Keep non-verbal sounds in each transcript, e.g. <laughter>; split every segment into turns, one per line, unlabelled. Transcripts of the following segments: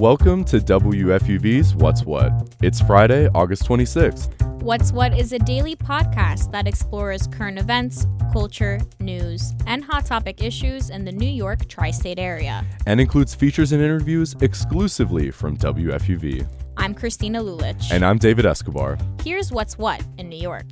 Welcome to WFUV's What's What. It's Friday, August 26th.
What's What is a daily podcast that explores current events, culture, news, and hot topic issues in the New York tri state area.
And includes features and interviews exclusively from WFUV.
I'm Christina Ljuljic.
And I'm David Escobar.
Here's What's What in New York.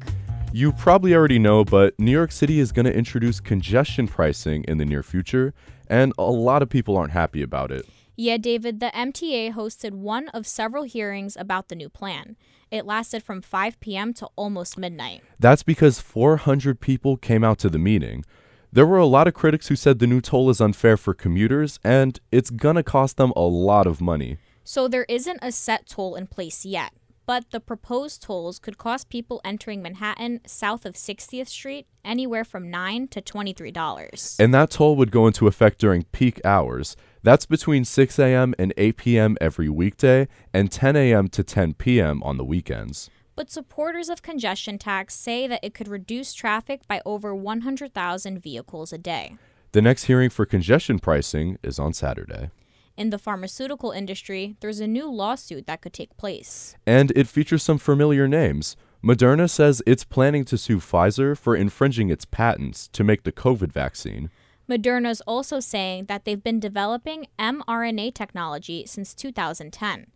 You probably already know, but New York City is going to introduce congestion pricing in the near future, and a lot of people aren't happy about it.
Yeah, David, the MTA hosted one of several hearings about the new plan. It lasted from 5 p.m. to almost midnight.
That's because 400 people came out to the meeting. There were a lot of critics who said the new toll is unfair for commuters and it's gonna cost them a lot of money.
So there isn't a set toll in place yet but the proposed tolls could cost people entering Manhattan south of 60th Street anywhere from 9 to $23.
And that toll would go into effect during peak hours. That's between 6 a.m. and 8 p.m. every weekday and 10 a.m. to 10 p.m. on the weekends.
But supporters of congestion tax say that it could reduce traffic by over 100,000 vehicles a day.
The next hearing for congestion pricing is on Saturday
in the pharmaceutical industry, there's a new lawsuit that could take place.
And it features some familiar names. Moderna says it's planning to sue Pfizer for infringing its patents to make the COVID vaccine.
Moderna's also saying that they've been developing mRNA technology since 2010.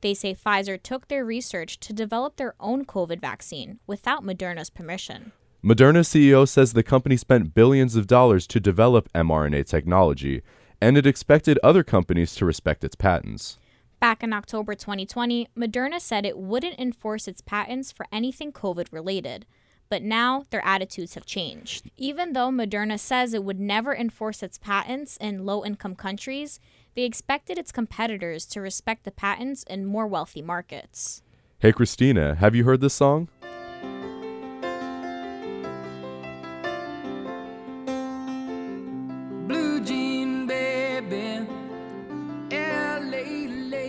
They say Pfizer took their research to develop their own COVID vaccine without Moderna's permission.
Moderna CEO says the company spent billions of dollars to develop mRNA technology and it expected other companies to respect its patents.
Back in October 2020, Moderna said it wouldn't enforce its patents for anything COVID related. But now their attitudes have changed. Even though Moderna says it would never enforce its patents in low income countries, they expected its competitors to respect the patents in more wealthy markets.
Hey, Christina, have you heard this song?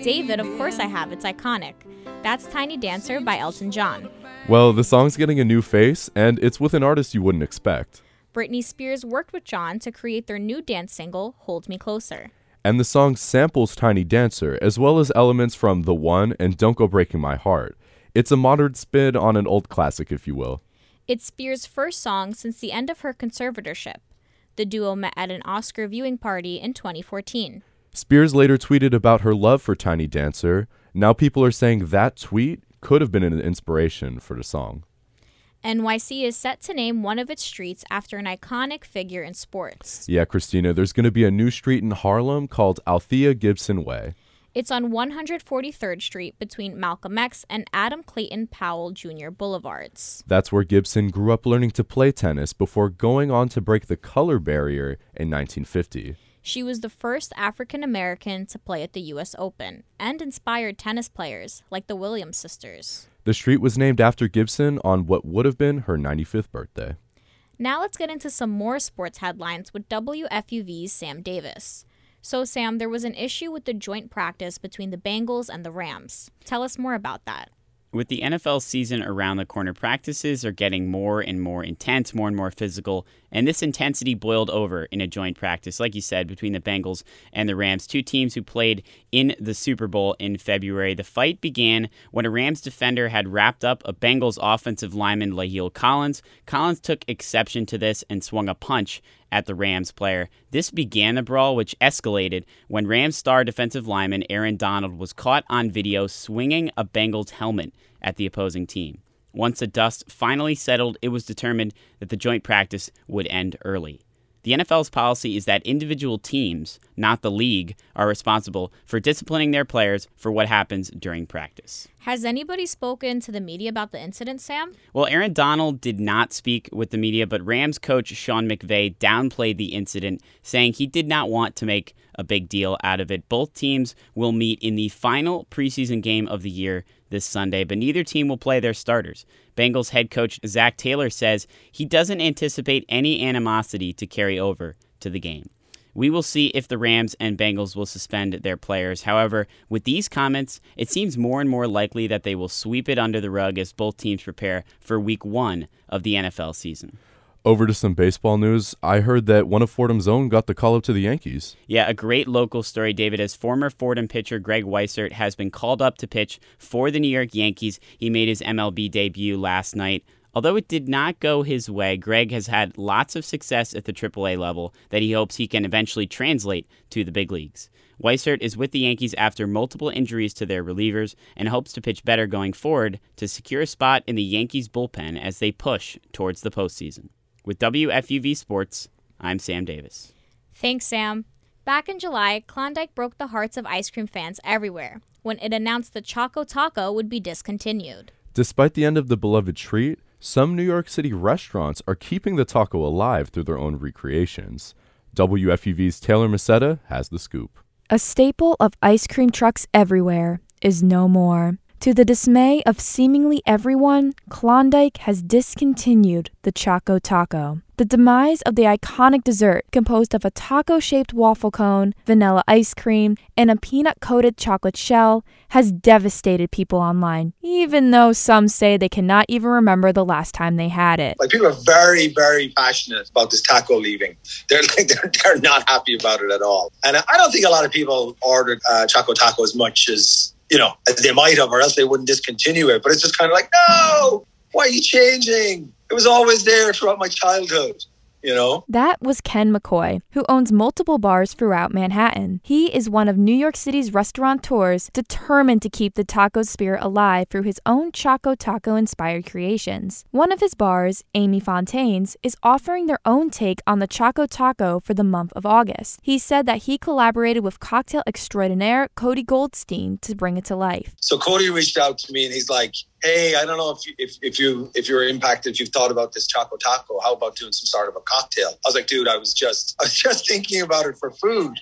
David, of course I have. It's iconic. That's Tiny Dancer by Elton John.
Well, the song's getting a new face, and it's with an artist you wouldn't expect.
Britney Spears worked with John to create their new dance single, Hold Me Closer.
And the song samples Tiny Dancer, as well as elements from The One and Don't Go Breaking My Heart. It's a modern spin on an old classic, if you will.
It's Spears' first song since the end of her conservatorship. The duo met at an Oscar viewing party in 2014.
Spears later tweeted about her love for Tiny Dancer. Now people are saying that tweet could have been an inspiration for the song.
NYC is set to name one of its streets after an iconic figure in sports.
Yeah, Christina, there's going to be a new street in Harlem called Althea Gibson Way.
It's on 143rd Street between Malcolm X and Adam Clayton Powell Jr. Boulevards.
That's where Gibson grew up learning to play tennis before going on to break the color barrier in 1950.
She was the first African American to play at the U.S. Open and inspired tennis players like the Williams sisters.
The street was named after Gibson on what would have been her 95th birthday.
Now let's get into some more sports headlines with WFUV's Sam Davis. So, Sam, there was an issue with the joint practice between the Bengals and the Rams. Tell us more about that.
With the NFL season around the corner, practices are getting more and more intense, more and more physical, and this intensity boiled over in a joint practice, like you said, between the Bengals and the Rams, two teams who played in the Super Bowl in February. The fight began when a Rams defender had wrapped up a Bengals offensive lineman, La'el Collins. Collins took exception to this and swung a punch at the Rams player. This began the brawl, which escalated when Rams star defensive lineman Aaron Donald was caught on video swinging a Bengals helmet at the opposing team. Once the dust finally settled, it was determined that the joint practice would end early. The NFL's policy is that individual teams, not the league, are responsible for disciplining their players for what happens during practice.
Has anybody spoken to the media about the incident, Sam?
Well, Aaron Donald did not speak with the media, but Rams coach Sean McVay downplayed the incident, saying he did not want to make a big deal out of it. Both teams will meet in the final preseason game of the year this Sunday, but neither team will play their starters. Bengals head coach Zac Taylor says he doesn't anticipate any animosity to carry over to the game. We will see if the Rams and Bengals will suspend their players. However, with these comments, it seems more and more likely that they will sweep it under the rug as both teams prepare for week one of the NFL season.
Over to some baseball news. I heard that one of Fordham's own got the call up to the Yankees.
Yeah, a great local story, David. As former Fordham pitcher Greg Weissert has been called up to pitch for the New York Yankees. He made his MLB debut last night. Although it did not go his way, Greg has had lots of success at the AAA level that he hopes he can eventually translate to the big leagues. Weissert is with the Yankees after multiple injuries to their relievers and hopes to pitch better going forward to secure a spot in the Yankees bullpen as they push towards the postseason. With WFUV Sports, I'm Sam Davis.
Thanks, Sam. Back in July, Klondike broke the hearts of ice cream fans everywhere when it announced the Choco Taco would be discontinued.
Despite the end of the beloved treat, some New York City restaurants are keeping the taco alive through their own recreations. WFUV's Taylor Macetta has the scoop.
A staple of ice cream trucks everywhere is no more. To the dismay of seemingly everyone, Klondike has discontinued the Choco Taco. The demise of the iconic dessert, composed of a taco shaped waffle cone, vanilla ice cream, and a peanut coated chocolate shell, has devastated people online, even though some say they cannot even remember the last time they had it.
Like people are very, very passionate about this taco leaving. <laughs> They're like they're, they're not happy about it at all. And I don't think a lot of people ordered uh, Choco Taco as much as you know, they might have, or else they wouldn't discontinue it. But it's just kind of like, no, why are you changing? It was always there throughout my childhood you know?
That was Ken McCoy, who owns multiple bars throughout Manhattan. He is one of New York City's restaurateurs determined to keep the taco spirit alive through his own Choco Taco inspired creations. One of his bars, Amy Fontaine's, is offering their own take on the Choco Taco for the month of August. He said that he collaborated with cocktail extraordinaire Cody Goldstein to bring it to life.
So Cody reached out to me and he's like, hey, I don't know if you, if, if you if you're impacted, if you've thought about this Choco Taco, how about doing some sort of a cocktail? I was like, dude, I was just <laughs> I was just thinking about it for food.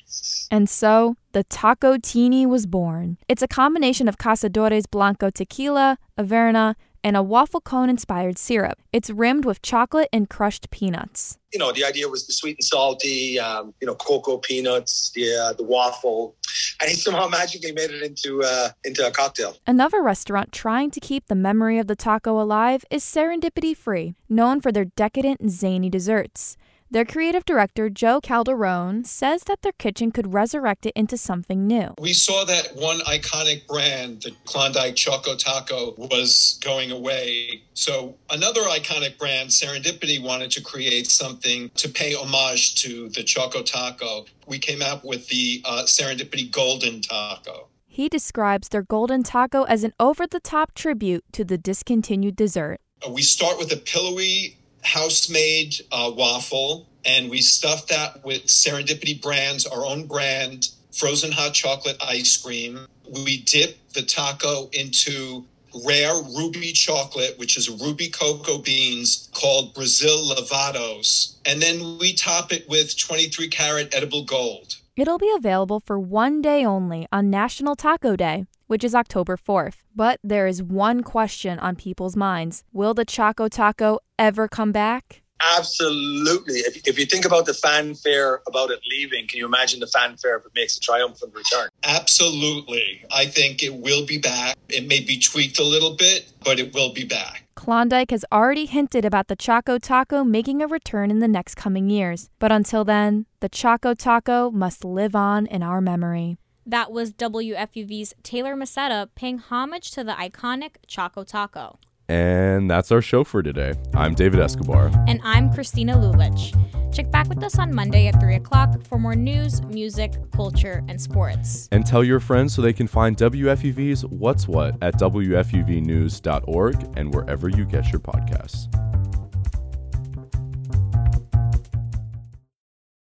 And so the Taco Tini was born. It's a combination of Cazadores Blanco tequila, Averna, and a waffle cone inspired syrup. It's rimmed with chocolate and crushed peanuts.
You know, the idea was the sweet and salty, um, you know, cocoa peanuts, the uh, the waffle, and he somehow magically made it into uh, into a cocktail.
Another restaurant trying to keep the memory of the taco alive is Serendipity 3, known for their decadent and zany desserts. Their creative director, Joe Calderone, says that their kitchen could resurrect it into something new.
We saw that one iconic brand, the Klondike Choco Taco, was going away. So another iconic brand, Serendipity, wanted to create something to pay homage to the Choco Taco. We came out with the uh, Serendipity Golden Taco.
He describes their golden taco as an over the top tribute to the discontinued dessert.
We start with a pillowy house made uh, waffle, and we stuffed that with Serendipity Brands, our own brand, frozen hot chocolate ice cream. We dip the taco into rare ruby chocolate, which is ruby cocoa beans called Brazil Lavados. And then we top it with 23 karat edible gold.
It'll be available for one day only on National Taco Day, which is October 4th. But there is one question on people's minds Will the Choco Taco ever come back?
Absolutely. If, if you think about the fanfare about it leaving, can you imagine the fanfare if it makes a triumphant return?
Absolutely. I think it will be back. It may be tweaked a little bit, but it will be back.
Klondike has already hinted about the Choco Taco making a return in the next coming years. But until then, the Choco Taco must live on in our memory.
That was WFUV's Taylor Macetta paying homage to the iconic Choco Taco.
And that's our show for today. I'm David Escobar.
And I'm Christina Ljuljic. Check back with us on Monday at 3 o'clock for more news, music, culture, and sports.
And tell your friends so they can find WFUV's What's What at WFUVnews.org and wherever you get your podcasts.